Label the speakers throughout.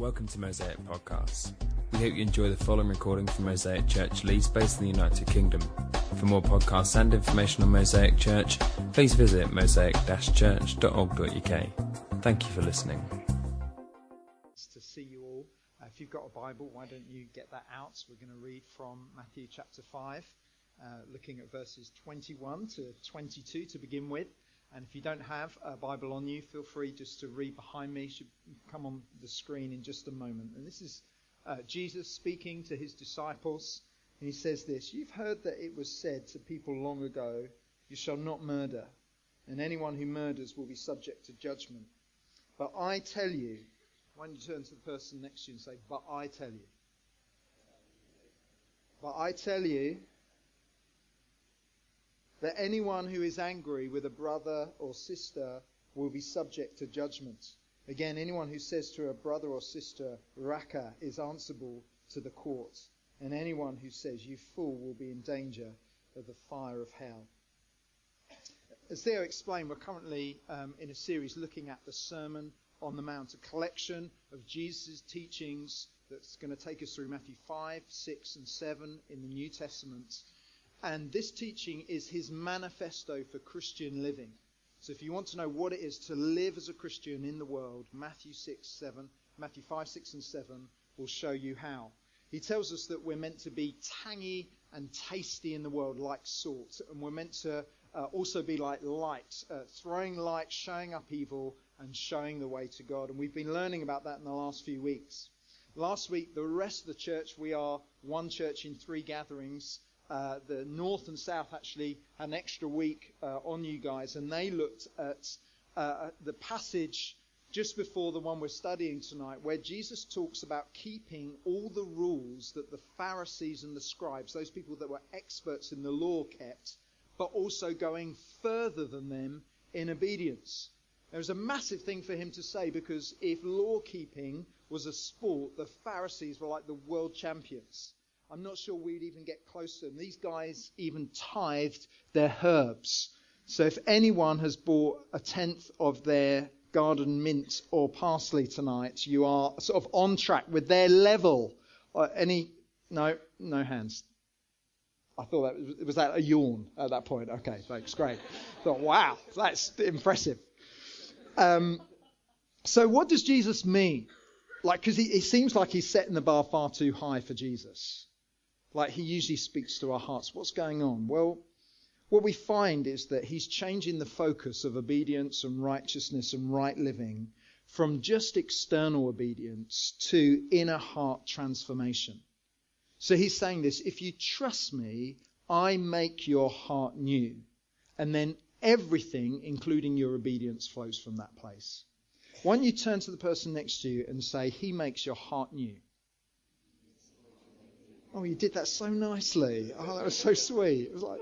Speaker 1: Welcome to Mosaic Podcasts. We hope you enjoy the following recording from Mosaic Church Leeds, based in the United Kingdom. For more podcasts and information on Mosaic Church, please visit mosaic-church.org.uk. Thank you for listening.
Speaker 2: It's to see you all. Uh, if you've got a Bible, why don't you get that out? We're going to read from Matthew chapter 5, uh, looking at verses 21 to 22 to begin with. And if you don't have a Bible on you, feel free just to read behind me. It should come on the screen in just a moment. And this is uh, Jesus speaking to his disciples. And he says this You've heard that it was said to people long ago, You shall not murder, and anyone who murders will be subject to judgment. But I tell you, don't you turn to the person next to you and say, But I tell you. But I tell you that anyone who is angry with a brother or sister will be subject to judgment. Again, anyone who says to a brother or sister, Raca, is answerable to the court. And anyone who says, You fool, will be in danger of the fire of hell. As Theo explained, we're currently um, in a series looking at the Sermon on the Mount, a collection of Jesus' teachings that's going to take us through Matthew 5, 6, and 7 in the New Testament. And this teaching is his manifesto for Christian living. So if you want to know what it is to live as a Christian in the world, Matthew 6, 7, Matthew 5, 6, and 7 will show you how. He tells us that we're meant to be tangy and tasty in the world like salt, and we're meant to uh, also be like light, uh, throwing light, showing up evil, and showing the way to God. And we've been learning about that in the last few weeks. Last week, the rest of the church, we are one church in three gatherings. Uh, the north and south actually had an extra week uh, on you guys, and they looked at uh, the passage just before the one we're studying tonight, where Jesus talks about keeping all the rules that the Pharisees and the scribes, those people that were experts in the law, kept, but also going further than them in obedience. There was a massive thing for him to say because if law keeping was a sport, the Pharisees were like the world champions. I'm not sure we'd even get close to them. These guys even tithed their herbs. So if anyone has bought a tenth of their garden mint or parsley tonight, you are sort of on track with their level. Uh, any? No, no hands. I thought that was, was that a yawn at that point. Okay, thanks, great. I thought, wow, that's impressive. Um, so what does Jesus mean? Like, because it seems like he's setting the bar far too high for Jesus. Like he usually speaks to our hearts. What's going on? Well, what we find is that he's changing the focus of obedience and righteousness and right living from just external obedience to inner heart transformation. So he's saying this if you trust me, I make your heart new. And then everything, including your obedience, flows from that place. Why don't you turn to the person next to you and say, He makes your heart new? Oh, you did that so nicely. Oh, that was so sweet. It was like,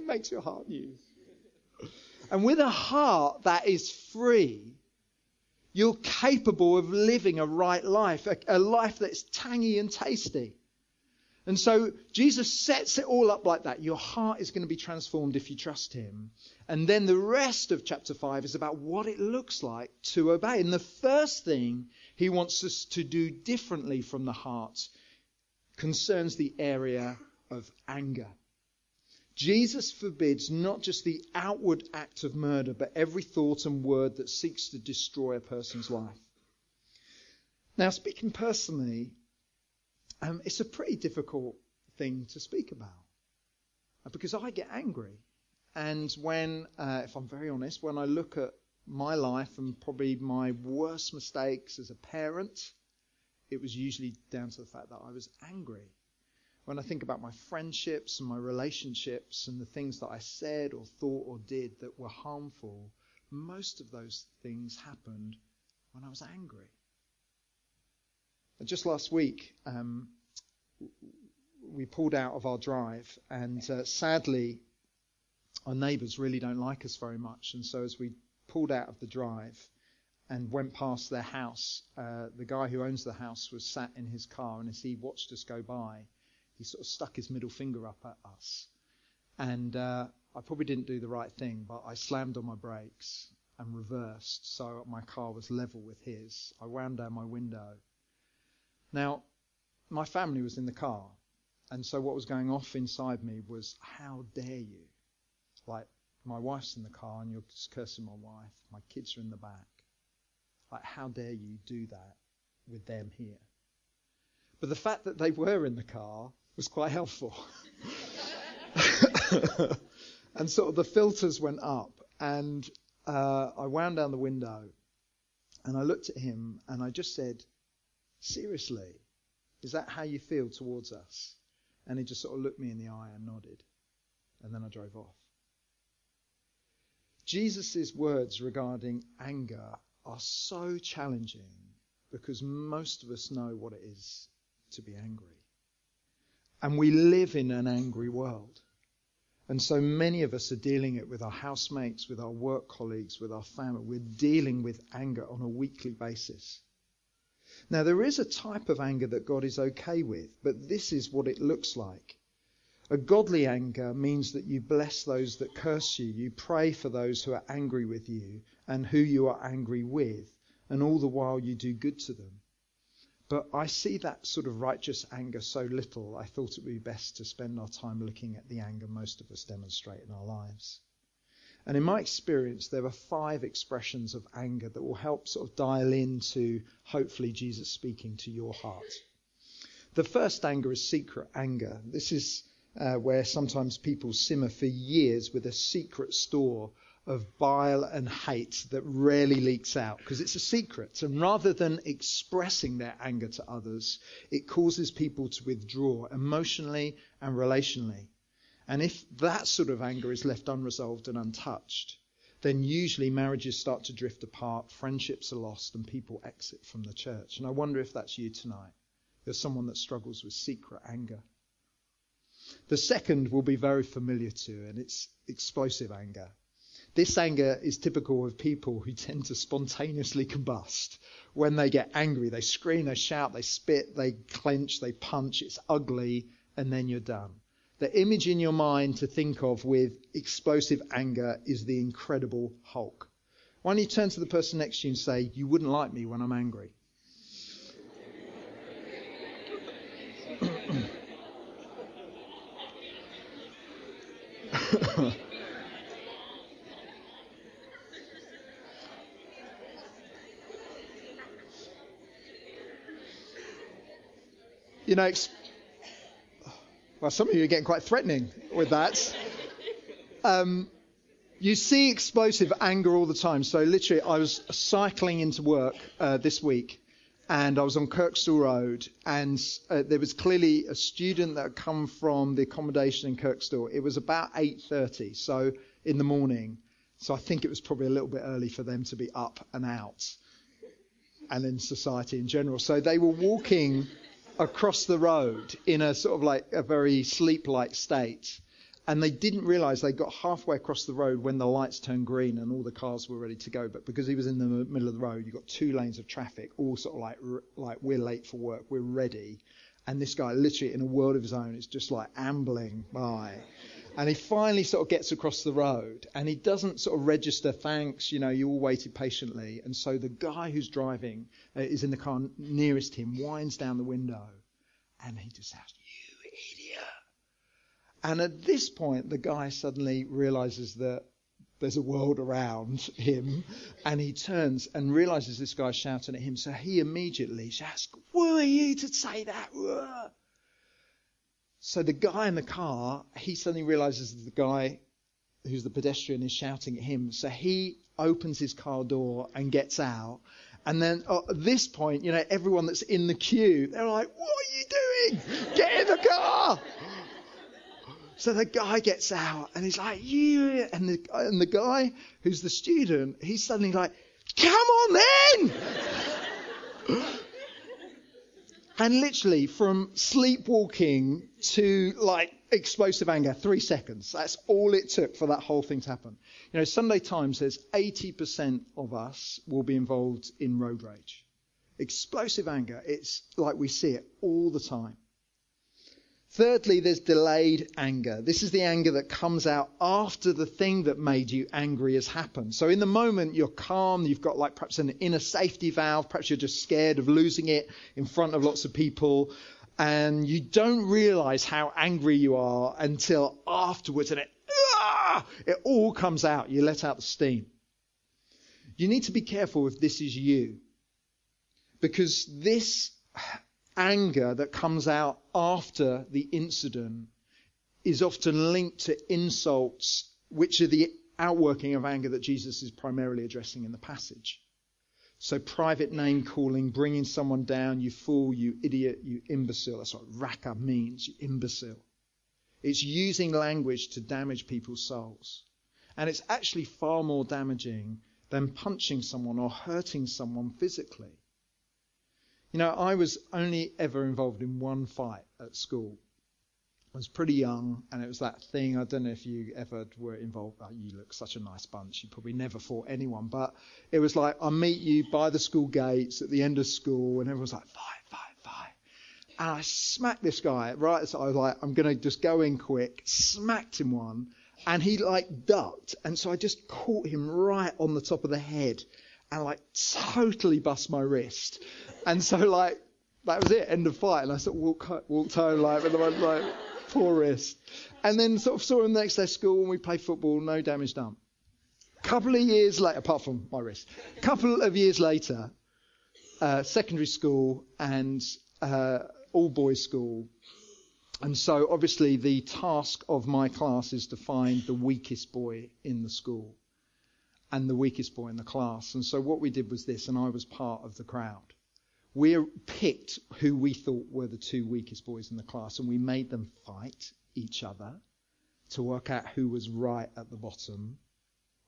Speaker 2: it makes your heart new. And with a heart that is free, you're capable of living a right life, a, a life that's tangy and tasty. And so Jesus sets it all up like that. Your heart is going to be transformed if you trust him. And then the rest of chapter 5 is about what it looks like to obey. And the first thing he wants us to do differently from the heart concerns the area of anger. Jesus forbids not just the outward act of murder, but every thought and word that seeks to destroy a person's life. Now, speaking personally, um, it's a pretty difficult thing to speak about because I get angry. And when, uh, if I'm very honest, when I look at my life and probably my worst mistakes as a parent, it was usually down to the fact that I was angry. When I think about my friendships and my relationships and the things that I said or thought or did that were harmful, most of those things happened when I was angry. And Just last week, um, we pulled out of our drive, and uh, sadly, our neighbours really don't like us very much. And so, as we pulled out of the drive and went past their house, uh, the guy who owns the house was sat in his car, and as he watched us go by, he sort of stuck his middle finger up at us. And uh, I probably didn't do the right thing, but I slammed on my brakes and reversed, so my car was level with his. I wound down my window. Now, my family was in the car, and so what was going off inside me was, how dare you? Like, my wife's in the car and you're just cursing my wife. My kids are in the back. Like, how dare you do that with them here? But the fact that they were in the car was quite helpful. and sort of the filters went up, and uh, I wound down the window, and I looked at him, and I just said, Seriously, is that how you feel towards us? And he just sort of looked me in the eye and nodded. And then I drove off. Jesus' words regarding anger are so challenging because most of us know what it is to be angry. And we live in an angry world. And so many of us are dealing it with our housemates, with our work colleagues, with our family. We're dealing with anger on a weekly basis. Now, there is a type of anger that God is okay with, but this is what it looks like. A godly anger means that you bless those that curse you, you pray for those who are angry with you and who you are angry with, and all the while you do good to them. But I see that sort of righteous anger so little, I thought it would be best to spend our time looking at the anger most of us demonstrate in our lives. And in my experience, there are five expressions of anger that will help sort of dial into hopefully Jesus speaking to your heart. The first anger is secret anger. This is uh, where sometimes people simmer for years with a secret store of bile and hate that rarely leaks out because it's a secret. And rather than expressing their anger to others, it causes people to withdraw emotionally and relationally. And if that sort of anger is left unresolved and untouched, then usually marriages start to drift apart, friendships are lost, and people exit from the church. And I wonder if that's you tonight. You're someone that struggles with secret anger. The second will be very familiar to, and it's explosive anger. This anger is typical of people who tend to spontaneously combust. When they get angry, they scream, they shout, they spit, they clench, they punch. It's ugly, and then you're done. The image in your mind to think of with explosive anger is the incredible Hulk. Why don't you turn to the person next to you and say, You wouldn't like me when I'm angry? you know, well, some of you are getting quite threatening with that. Um, you see explosive anger all the time. So literally, I was cycling into work uh, this week, and I was on Kirkstall Road, and uh, there was clearly a student that had come from the accommodation in Kirkstall. It was about 8:30, so in the morning. So I think it was probably a little bit early for them to be up and out, and in society in general. So they were walking across the road in a sort of like a very sleep-like state. And they didn't realize they got halfway across the road when the lights turned green and all the cars were ready to go. But because he was in the middle of the road, you got two lanes of traffic, all sort of like, like we're late for work, we're ready. And this guy, literally in a world of his own, is just like ambling by. And he finally sort of gets across the road and he doesn't sort of register thanks, you know, you all waited patiently. And so the guy who's driving uh, is in the car nearest him, winds down the window, and he just idiot. And at this point, the guy suddenly realizes that there's a world around him, and he turns and realizes this guy's shouting at him. So he immediately shouts, Who are you to say that? So the guy in the car, he suddenly realizes that the guy who's the pedestrian is shouting at him. So he opens his car door and gets out. And then at this point, you know, everyone that's in the queue, they're like, what are you doing? Get in the car. So the guy gets out and he's like, you, and the, and the guy who's the student, he's suddenly like, come on then. And literally from sleepwalking to like explosive anger, three seconds. That's all it took for that whole thing to happen. You know, Sunday Times says 80% of us will be involved in road rage. Explosive anger, it's like we see it all the time. Thirdly, there's delayed anger. This is the anger that comes out after the thing that made you angry has happened. So in the moment, you're calm, you've got like perhaps an inner safety valve, perhaps you're just scared of losing it in front of lots of people, and you don't realize how angry you are until afterwards, and it, ah, it all comes out. You let out the steam. You need to be careful if this is you. Because this anger that comes out after the incident is often linked to insults, which are the outworking of anger that Jesus is primarily addressing in the passage. So private name calling, bringing someone down, you fool, you idiot, you imbecile. That's what raca means, you imbecile. It's using language to damage people's souls. And it's actually far more damaging than punching someone or hurting someone physically. You know, I was only ever involved in one fight at school. I was pretty young, and it was that thing. I don't know if you ever were involved. Oh, you look such a nice bunch. You probably never fought anyone, but it was like I meet you by the school gates at the end of school, and everyone's like, fight, fight, fight. And I smacked this guy right. So I was like, I'm gonna just go in quick. Smacked him one, and he like ducked, and so I just caught him right on the top of the head, and like totally bust my wrist. And so like that was it, end of fight. And I sort of walked, walked home like with my like poor wrist. And then sort of saw him the next day at school and we played football, no damage done. Couple of years later, apart from my wrist, couple of years later, uh, secondary school and uh, all boys school. And so obviously the task of my class is to find the weakest boy in the school and the weakest boy in the class. And so what we did was this, and I was part of the crowd we picked who we thought were the two weakest boys in the class and we made them fight each other to work out who was right at the bottom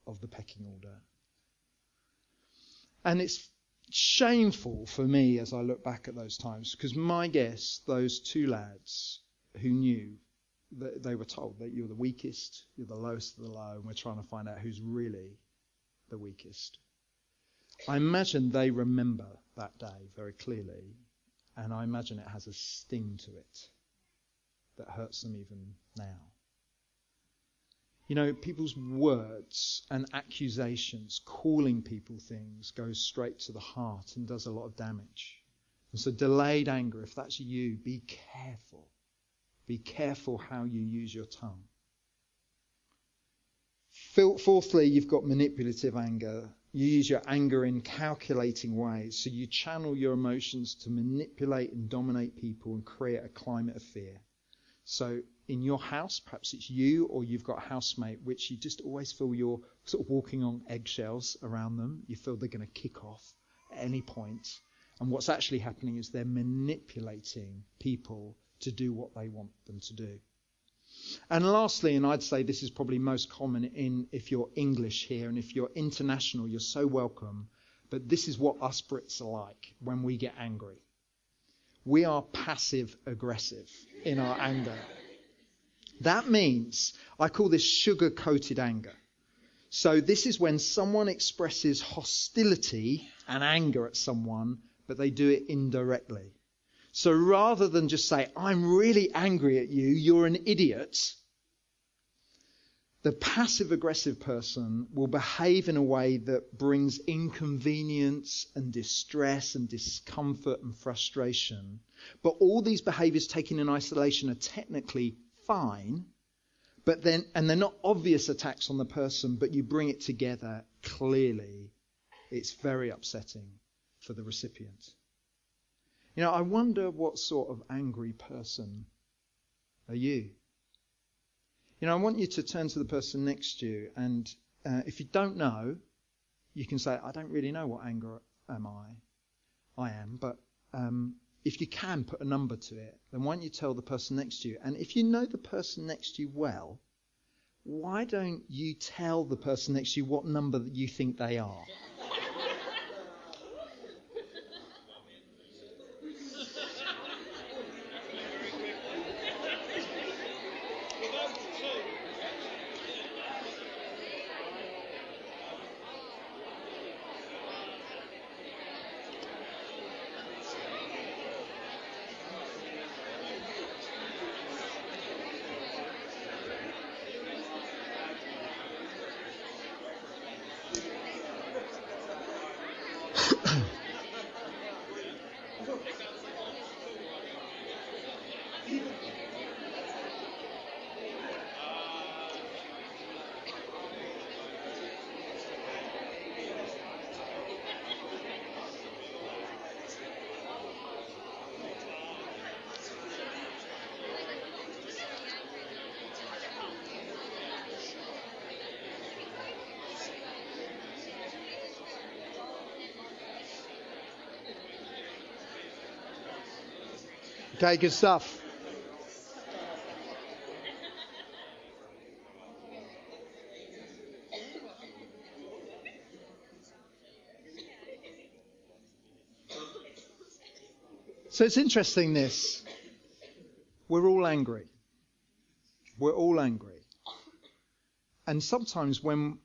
Speaker 2: of the pecking order. And it's shameful for me as I look back at those times because my guess, those two lads who knew that they were told that you're the weakest, you're the lowest of the low, and we're trying to find out who's really the weakest. I imagine they remember that day very clearly, and I imagine it has a sting to it that hurts them even now. You know, people's words and accusations, calling people things, goes straight to the heart and does a lot of damage. And so, delayed anger, if that's you, be careful. Be careful how you use your tongue. Fourthly, you've got manipulative anger. You use your anger in calculating ways. So you channel your emotions to manipulate and dominate people and create a climate of fear. So in your house, perhaps it's you or you've got a housemate which you just always feel you're sort of walking on eggshells around them. You feel they're going to kick off at any point. And what's actually happening is they're manipulating people to do what they want them to do. And lastly, and I'd say this is probably most common in if you're English here and if you're international, you're so welcome. But this is what us Brits are like when we get angry. We are passive aggressive in our anger. That means I call this sugar coated anger. So this is when someone expresses hostility and anger at someone, but they do it indirectly. So rather than just say, I'm really angry at you, you're an idiot, the passive aggressive person will behave in a way that brings inconvenience and distress and discomfort and frustration. But all these behaviors taken in isolation are technically fine, but then, and they're not obvious attacks on the person, but you bring it together clearly. It's very upsetting for the recipient. You know, I wonder what sort of angry person are you? You know, I want you to turn to the person next to you, and uh, if you don't know, you can say, I don't really know what anger am I. I am, but um, if you can put a number to it, then why don't you tell the person next to you? And if you know the person next to you well, why don't you tell the person next to you what number you think they are? Okay, good stuff. So it's interesting this. We're all angry. We're all angry. And sometimes when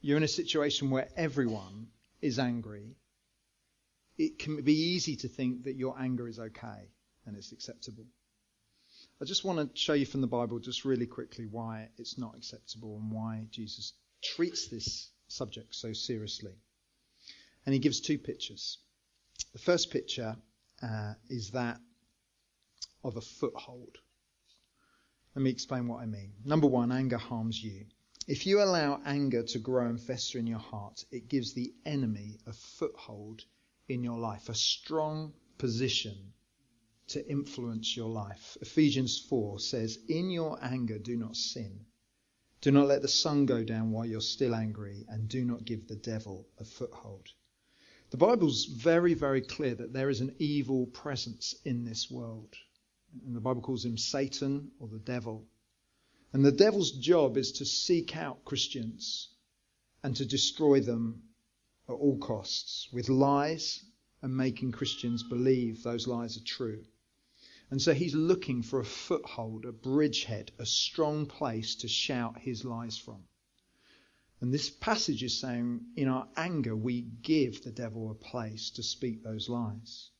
Speaker 2: you're in a situation where everyone is angry, it can be easy to think that your anger is okay and it's acceptable. I just want to show you from the Bible, just really quickly, why it's not acceptable and why Jesus treats this subject so seriously. And he gives two pictures. The first picture uh, is that of a foothold. Let me explain what I mean. Number one, anger harms you. If you allow anger to grow and fester in your heart, it gives the enemy a foothold in your life, a strong position to influence your life. Ephesians 4 says, In your anger, do not sin. Do not let the sun go down while you're still angry, and do not give the devil a foothold. The Bible's very, very clear that there is an evil presence in this world. And the Bible calls him Satan or the devil. And the devil's job is to seek out Christians and to destroy them at all costs with lies and making Christians believe those lies are true. And so he's looking for a foothold, a bridgehead, a strong place to shout his lies from. And this passage is saying, in our anger, we give the devil a place to speak those lies.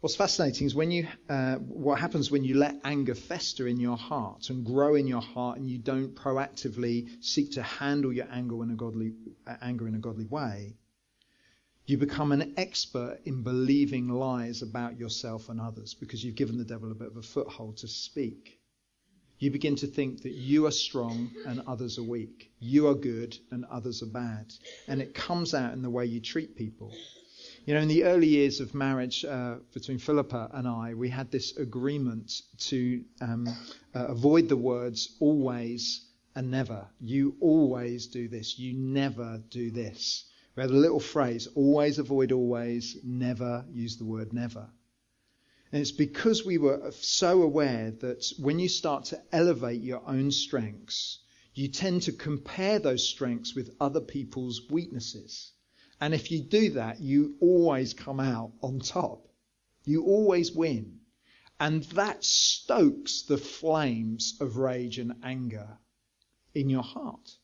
Speaker 2: What's fascinating is when you, uh, what happens when you let anger fester in your heart and grow in your heart, and you don't proactively seek to handle your anger in a godly, uh, anger in a godly way. You become an expert in believing lies about yourself and others because you've given the devil a bit of a foothold to speak. You begin to think that you are strong and others are weak. You are good and others are bad. And it comes out in the way you treat people. You know, in the early years of marriage uh, between Philippa and I, we had this agreement to um, uh, avoid the words always and never. You always do this. You never do this. We had a little phrase always avoid always, never use the word never. And it's because we were so aware that when you start to elevate your own strengths, you tend to compare those strengths with other people's weaknesses. And if you do that, you always come out on top. You always win. And that stokes the flames of rage and anger in your heart.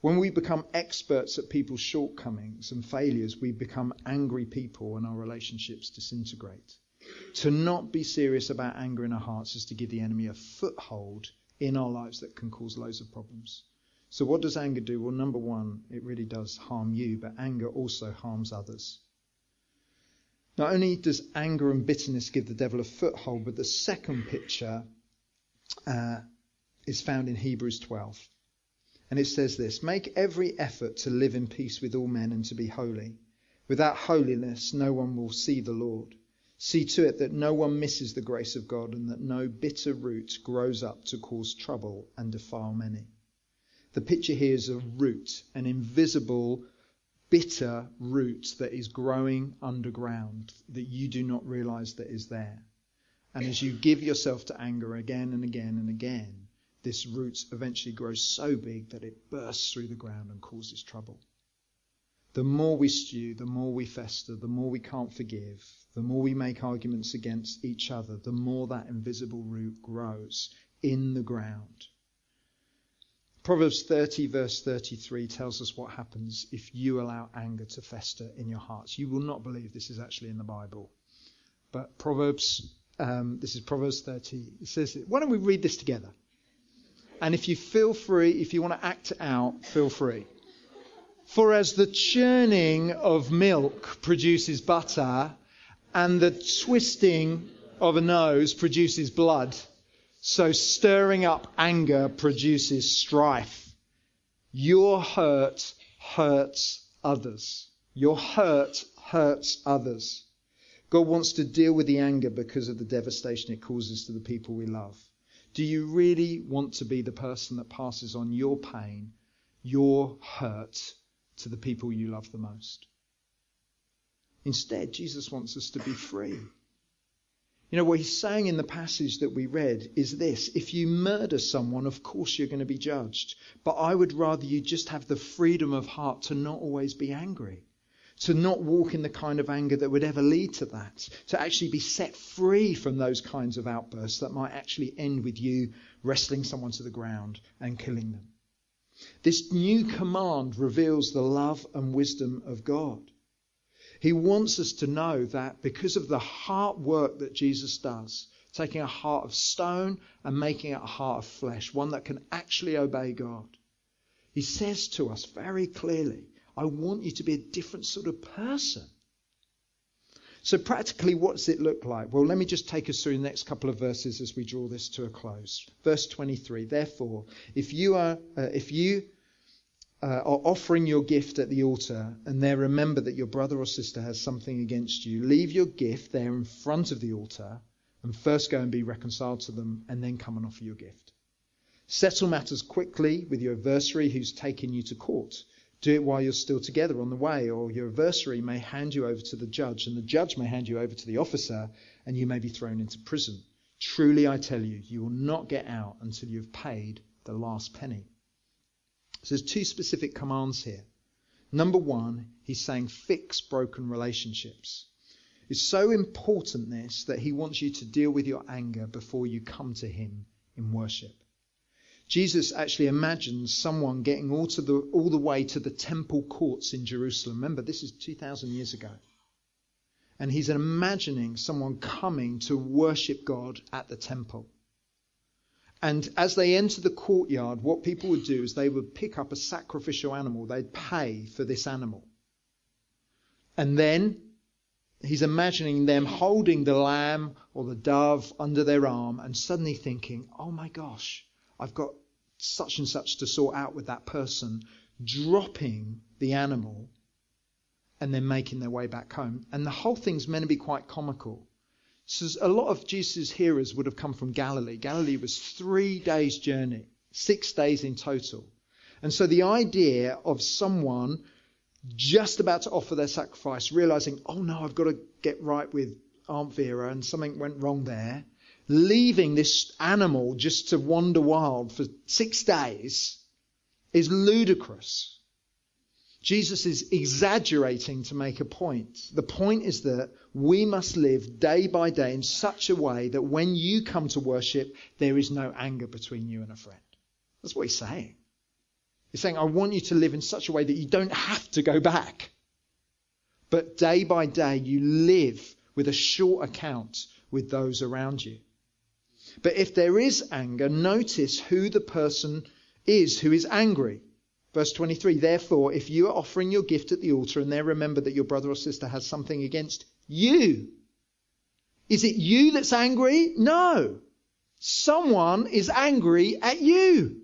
Speaker 2: When we become experts at people's shortcomings and failures, we become angry people and our relationships disintegrate. To not be serious about anger in our hearts is to give the enemy a foothold in our lives that can cause loads of problems. So, what does anger do? Well, number one, it really does harm you, but anger also harms others. Not only does anger and bitterness give the devil a foothold, but the second picture uh, is found in Hebrews 12. And it says this Make every effort to live in peace with all men and to be holy. Without holiness, no one will see the Lord. See to it that no one misses the grace of God and that no bitter root grows up to cause trouble and defile many. The picture here is a root, an invisible, bitter root that is growing underground that you do not realize that is there. And as you give yourself to anger again and again and again, this root eventually grows so big that it bursts through the ground and causes trouble. The more we stew, the more we fester, the more we can't forgive, the more we make arguments against each other, the more that invisible root grows in the ground. Proverbs 30, verse 33, tells us what happens if you allow anger to fester in your hearts. You will not believe this is actually in the Bible. But Proverbs, um, this is Proverbs 30. It says, why don't we read this together? And if you feel free, if you want to act it out, feel free. For as the churning of milk produces butter, and the twisting of a nose produces blood. So stirring up anger produces strife. Your hurt hurts others. Your hurt hurts others. God wants to deal with the anger because of the devastation it causes to the people we love. Do you really want to be the person that passes on your pain, your hurt to the people you love the most? Instead, Jesus wants us to be free. You know, what he's saying in the passage that we read is this if you murder someone, of course you're going to be judged. But I would rather you just have the freedom of heart to not always be angry, to not walk in the kind of anger that would ever lead to that, to actually be set free from those kinds of outbursts that might actually end with you wrestling someone to the ground and killing them. This new command reveals the love and wisdom of God. He wants us to know that because of the heart work that Jesus does, taking a heart of stone and making it a heart of flesh, one that can actually obey God, he says to us very clearly, I want you to be a different sort of person. So, practically, what does it look like? Well, let me just take us through the next couple of verses as we draw this to a close. Verse 23 Therefore, if you are, uh, if you uh, are offering your gift at the altar and there remember that your brother or sister has something against you, leave your gift there in front of the altar and first go and be reconciled to them and then come and offer your gift. Settle matters quickly with your adversary who's taken you to court. Do it while you're still together on the way, or your adversary may hand you over to the judge, and the judge may hand you over to the officer, and you may be thrown into prison. Truly, I tell you, you will not get out until you have paid the last penny. So there's two specific commands here. Number one, he's saying fix broken relationships. It's so important this that he wants you to deal with your anger before you come to him in worship. Jesus actually imagines someone getting all, to the, all the way to the temple courts in Jerusalem. Remember, this is 2,000 years ago. And he's imagining someone coming to worship God at the temple. And as they enter the courtyard, what people would do is they would pick up a sacrificial animal. They'd pay for this animal. And then he's imagining them holding the lamb or the dove under their arm and suddenly thinking, oh my gosh, I've got such and such to sort out with that person, dropping the animal and then making their way back home. And the whole thing's meant to be quite comical. So a lot of Jesus' hearers would have come from Galilee. Galilee was three days' journey, six days in total. And so the idea of someone just about to offer their sacrifice, realizing, oh no, I've got to get right with Aunt Vera and something went wrong there, leaving this animal just to wander wild for six days is ludicrous. Jesus is exaggerating to make a point. The point is that we must live day by day in such a way that when you come to worship, there is no anger between you and a friend. That's what he's saying. He's saying, I want you to live in such a way that you don't have to go back. But day by day, you live with a short account with those around you. But if there is anger, notice who the person is who is angry. Verse 23 Therefore, if you are offering your gift at the altar and there remember that your brother or sister has something against you, is it you that's angry? No. Someone is angry at you.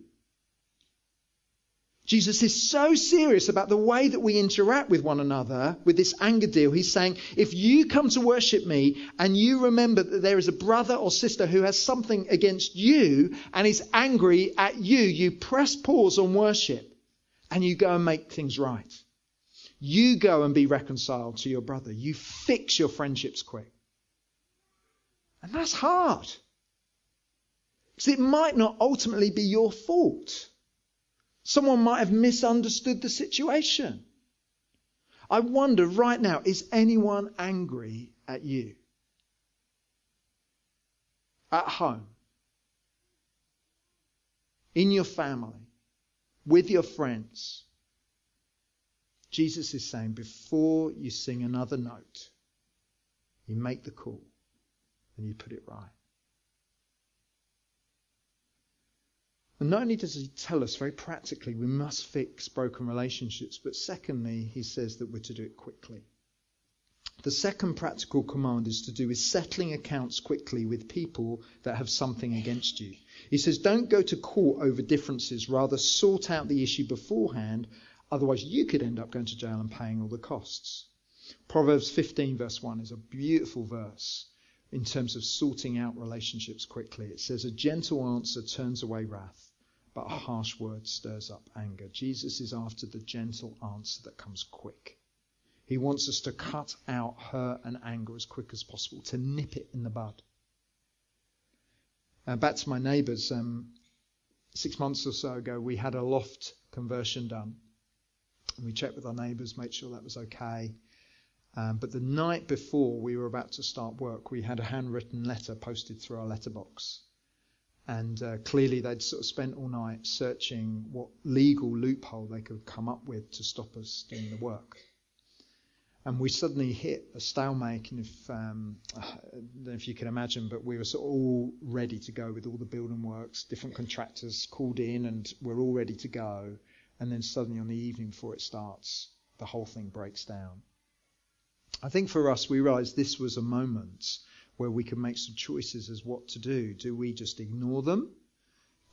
Speaker 2: Jesus is so serious about the way that we interact with one another with this anger deal. He's saying, if you come to worship me and you remember that there is a brother or sister who has something against you and is angry at you, you press pause on worship and you go and make things right. You go and be reconciled to your brother. You fix your friendships quick. And that's hard. Because it might not ultimately be your fault. Someone might have misunderstood the situation. I wonder right now, is anyone angry at you? At home? In your family? With your friends? Jesus is saying, before you sing another note, you make the call and you put it right. And not only does he tell us very practically we must fix broken relationships, but secondly, he says that we're to do it quickly. The second practical command is to do with settling accounts quickly with people that have something against you. He says, don't go to court over differences, rather sort out the issue beforehand, otherwise you could end up going to jail and paying all the costs. Proverbs 15 verse 1 is a beautiful verse in terms of sorting out relationships quickly. It says, a gentle answer turns away wrath but a harsh word stirs up anger. Jesus is after the gentle answer that comes quick. He wants us to cut out hurt and anger as quick as possible, to nip it in the bud. Uh, back to my neighbours. Um, six months or so ago, we had a loft conversion done. And we checked with our neighbours, made sure that was okay. Um, but the night before we were about to start work, we had a handwritten letter posted through our letterbox. And uh, clearly they'd sort of spent all night searching what legal loophole they could come up with to stop us doing the work and we suddenly hit a stalemate. And if um, if you can imagine, but we were sort of all ready to go with all the building works, different contractors called in, and we're all ready to go. And then suddenly, on the evening before it starts, the whole thing breaks down. I think for us, we realised this was a moment where we could make some choices as what to do. Do we just ignore them?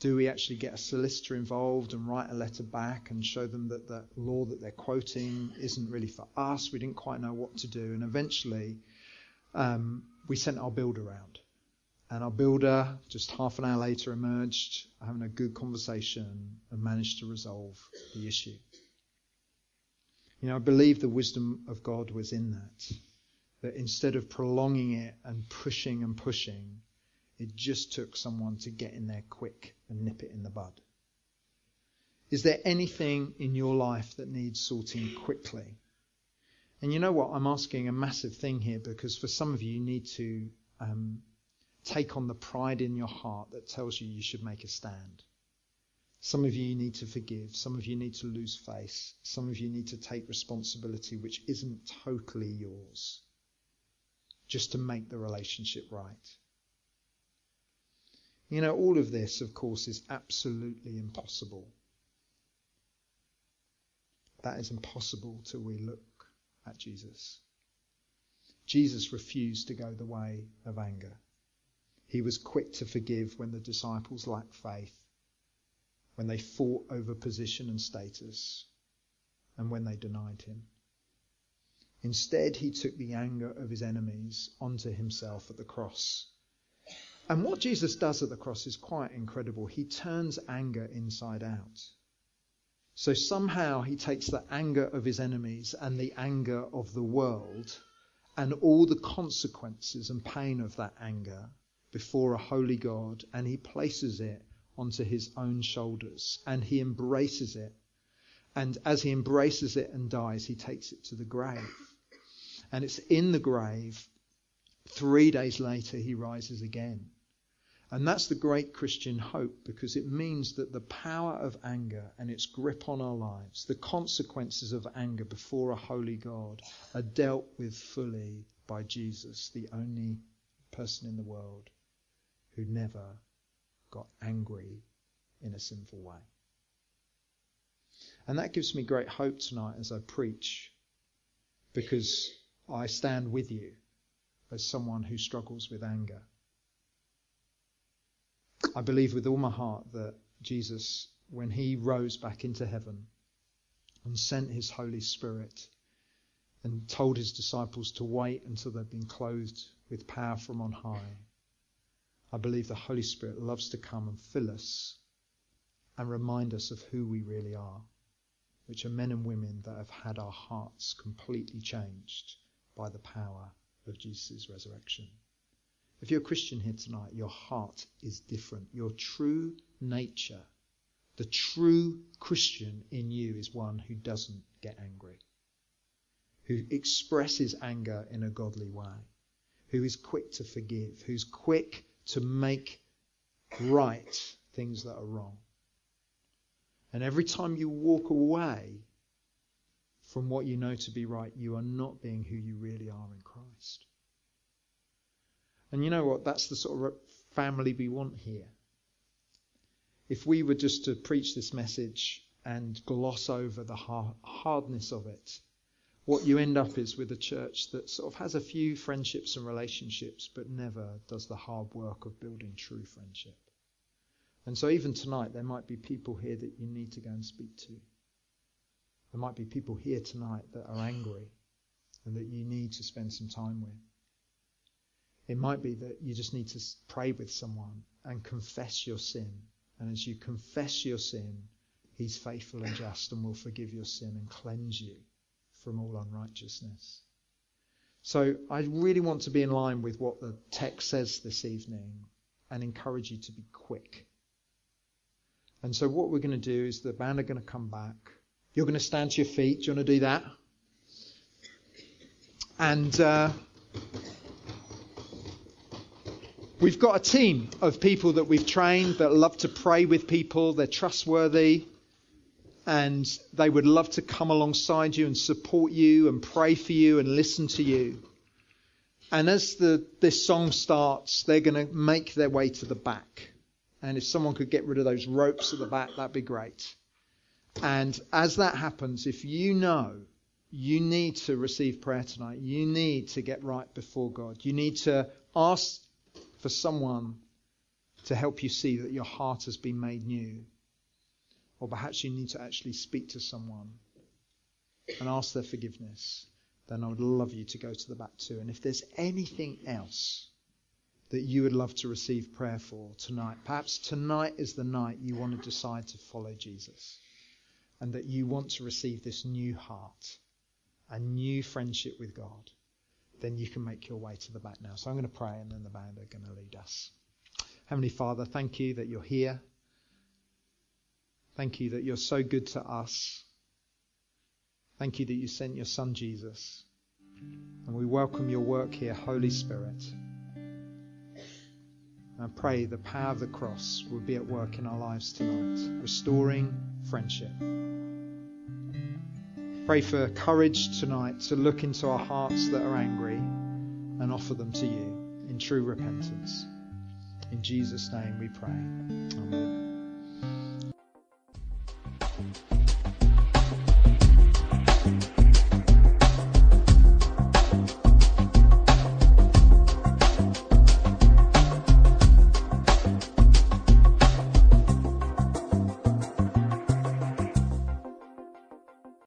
Speaker 2: Do we actually get a solicitor involved and write a letter back and show them that the law that they're quoting isn't really for us? We didn't quite know what to do. And eventually, um, we sent our builder around. And our builder, just half an hour later, emerged having a good conversation and managed to resolve the issue. You know, I believe the wisdom of God was in that. That instead of prolonging it and pushing and pushing, it just took someone to get in there quick and nip it in the bud. Is there anything in your life that needs sorting quickly? And you know what? I'm asking a massive thing here because for some of you, you need to um, take on the pride in your heart that tells you you should make a stand. Some of you need to forgive. Some of you need to lose face. Some of you need to take responsibility which isn't totally yours just to make the relationship right. You know, all of this, of course, is absolutely impossible. That is impossible till we look at Jesus. Jesus refused to go the way of anger. He was quick to forgive when the disciples lacked faith, when they fought over position and status, and when they denied him. Instead, he took the anger of his enemies onto himself at the cross and what Jesus does at the cross is quite incredible. He turns anger inside out. So somehow he takes the anger of his enemies and the anger of the world and all the consequences and pain of that anger before a holy God and he places it onto his own shoulders and he embraces it. And as he embraces it and dies, he takes it to the grave. And it's in the grave, three days later, he rises again. And that's the great Christian hope because it means that the power of anger and its grip on our lives, the consequences of anger before a holy God, are dealt with fully by Jesus, the only person in the world who never got angry in a sinful way. And that gives me great hope tonight as I preach because I stand with you as someone who struggles with anger. I believe with all my heart that Jesus, when he rose back into heaven and sent his Holy Spirit and told his disciples to wait until they'd been clothed with power from on high, I believe the Holy Spirit loves to come and fill us and remind us of who we really are, which are men and women that have had our hearts completely changed by the power of Jesus' resurrection. If you're a Christian here tonight, your heart is different. Your true nature, the true Christian in you is one who doesn't get angry, who expresses anger in a godly way, who is quick to forgive, who's quick to make right things that are wrong. And every time you walk away from what you know to be right, you are not being who you really are in Christ. And you know what? That's the sort of family we want here. If we were just to preach this message and gloss over the hardness of it, what you end up is with a church that sort of has a few friendships and relationships, but never does the hard work of building true friendship. And so even tonight, there might be people here that you need to go and speak to. There might be people here tonight that are angry and that you need to spend some time with. It might be that you just need to pray with someone and confess your sin. And as you confess your sin, He's faithful and just and will forgive your sin and cleanse you from all unrighteousness. So I really want to be in line with what the text says this evening and encourage you to be quick. And so what we're going to do is the band are going to come back. You're going to stand to your feet. Do you want to do that? And uh, we've got a team of people that we've trained that love to pray with people. They're trustworthy. And they would love to come alongside you and support you and pray for you and listen to you. And as the, this song starts, they're going to make their way to the back. And if someone could get rid of those ropes at the back, that'd be great. And as that happens, if you know you need to receive prayer tonight, you need to get right before God, you need to ask for someone to help you see that your heart has been made new. Or perhaps you need to actually speak to someone and ask their forgiveness then I would love you to go to the back too. And if there's anything else that you would love to receive prayer for tonight, perhaps tonight is the night you want to decide to follow Jesus and that you want to receive this new heart, a new friendship with God, then you can make your way to the back now. So I'm going to pray and then the band are going to lead us. Heavenly Father, thank you that you're here. Thank you that you're so good to us. Thank you that you sent your Son Jesus. And we welcome your work here, Holy Spirit. I pray the power of the cross will be at work in our lives tonight, restoring friendship. Pray for courage tonight to look into our hearts that are angry and offer them to you in true repentance. In Jesus' name we pray. Amen.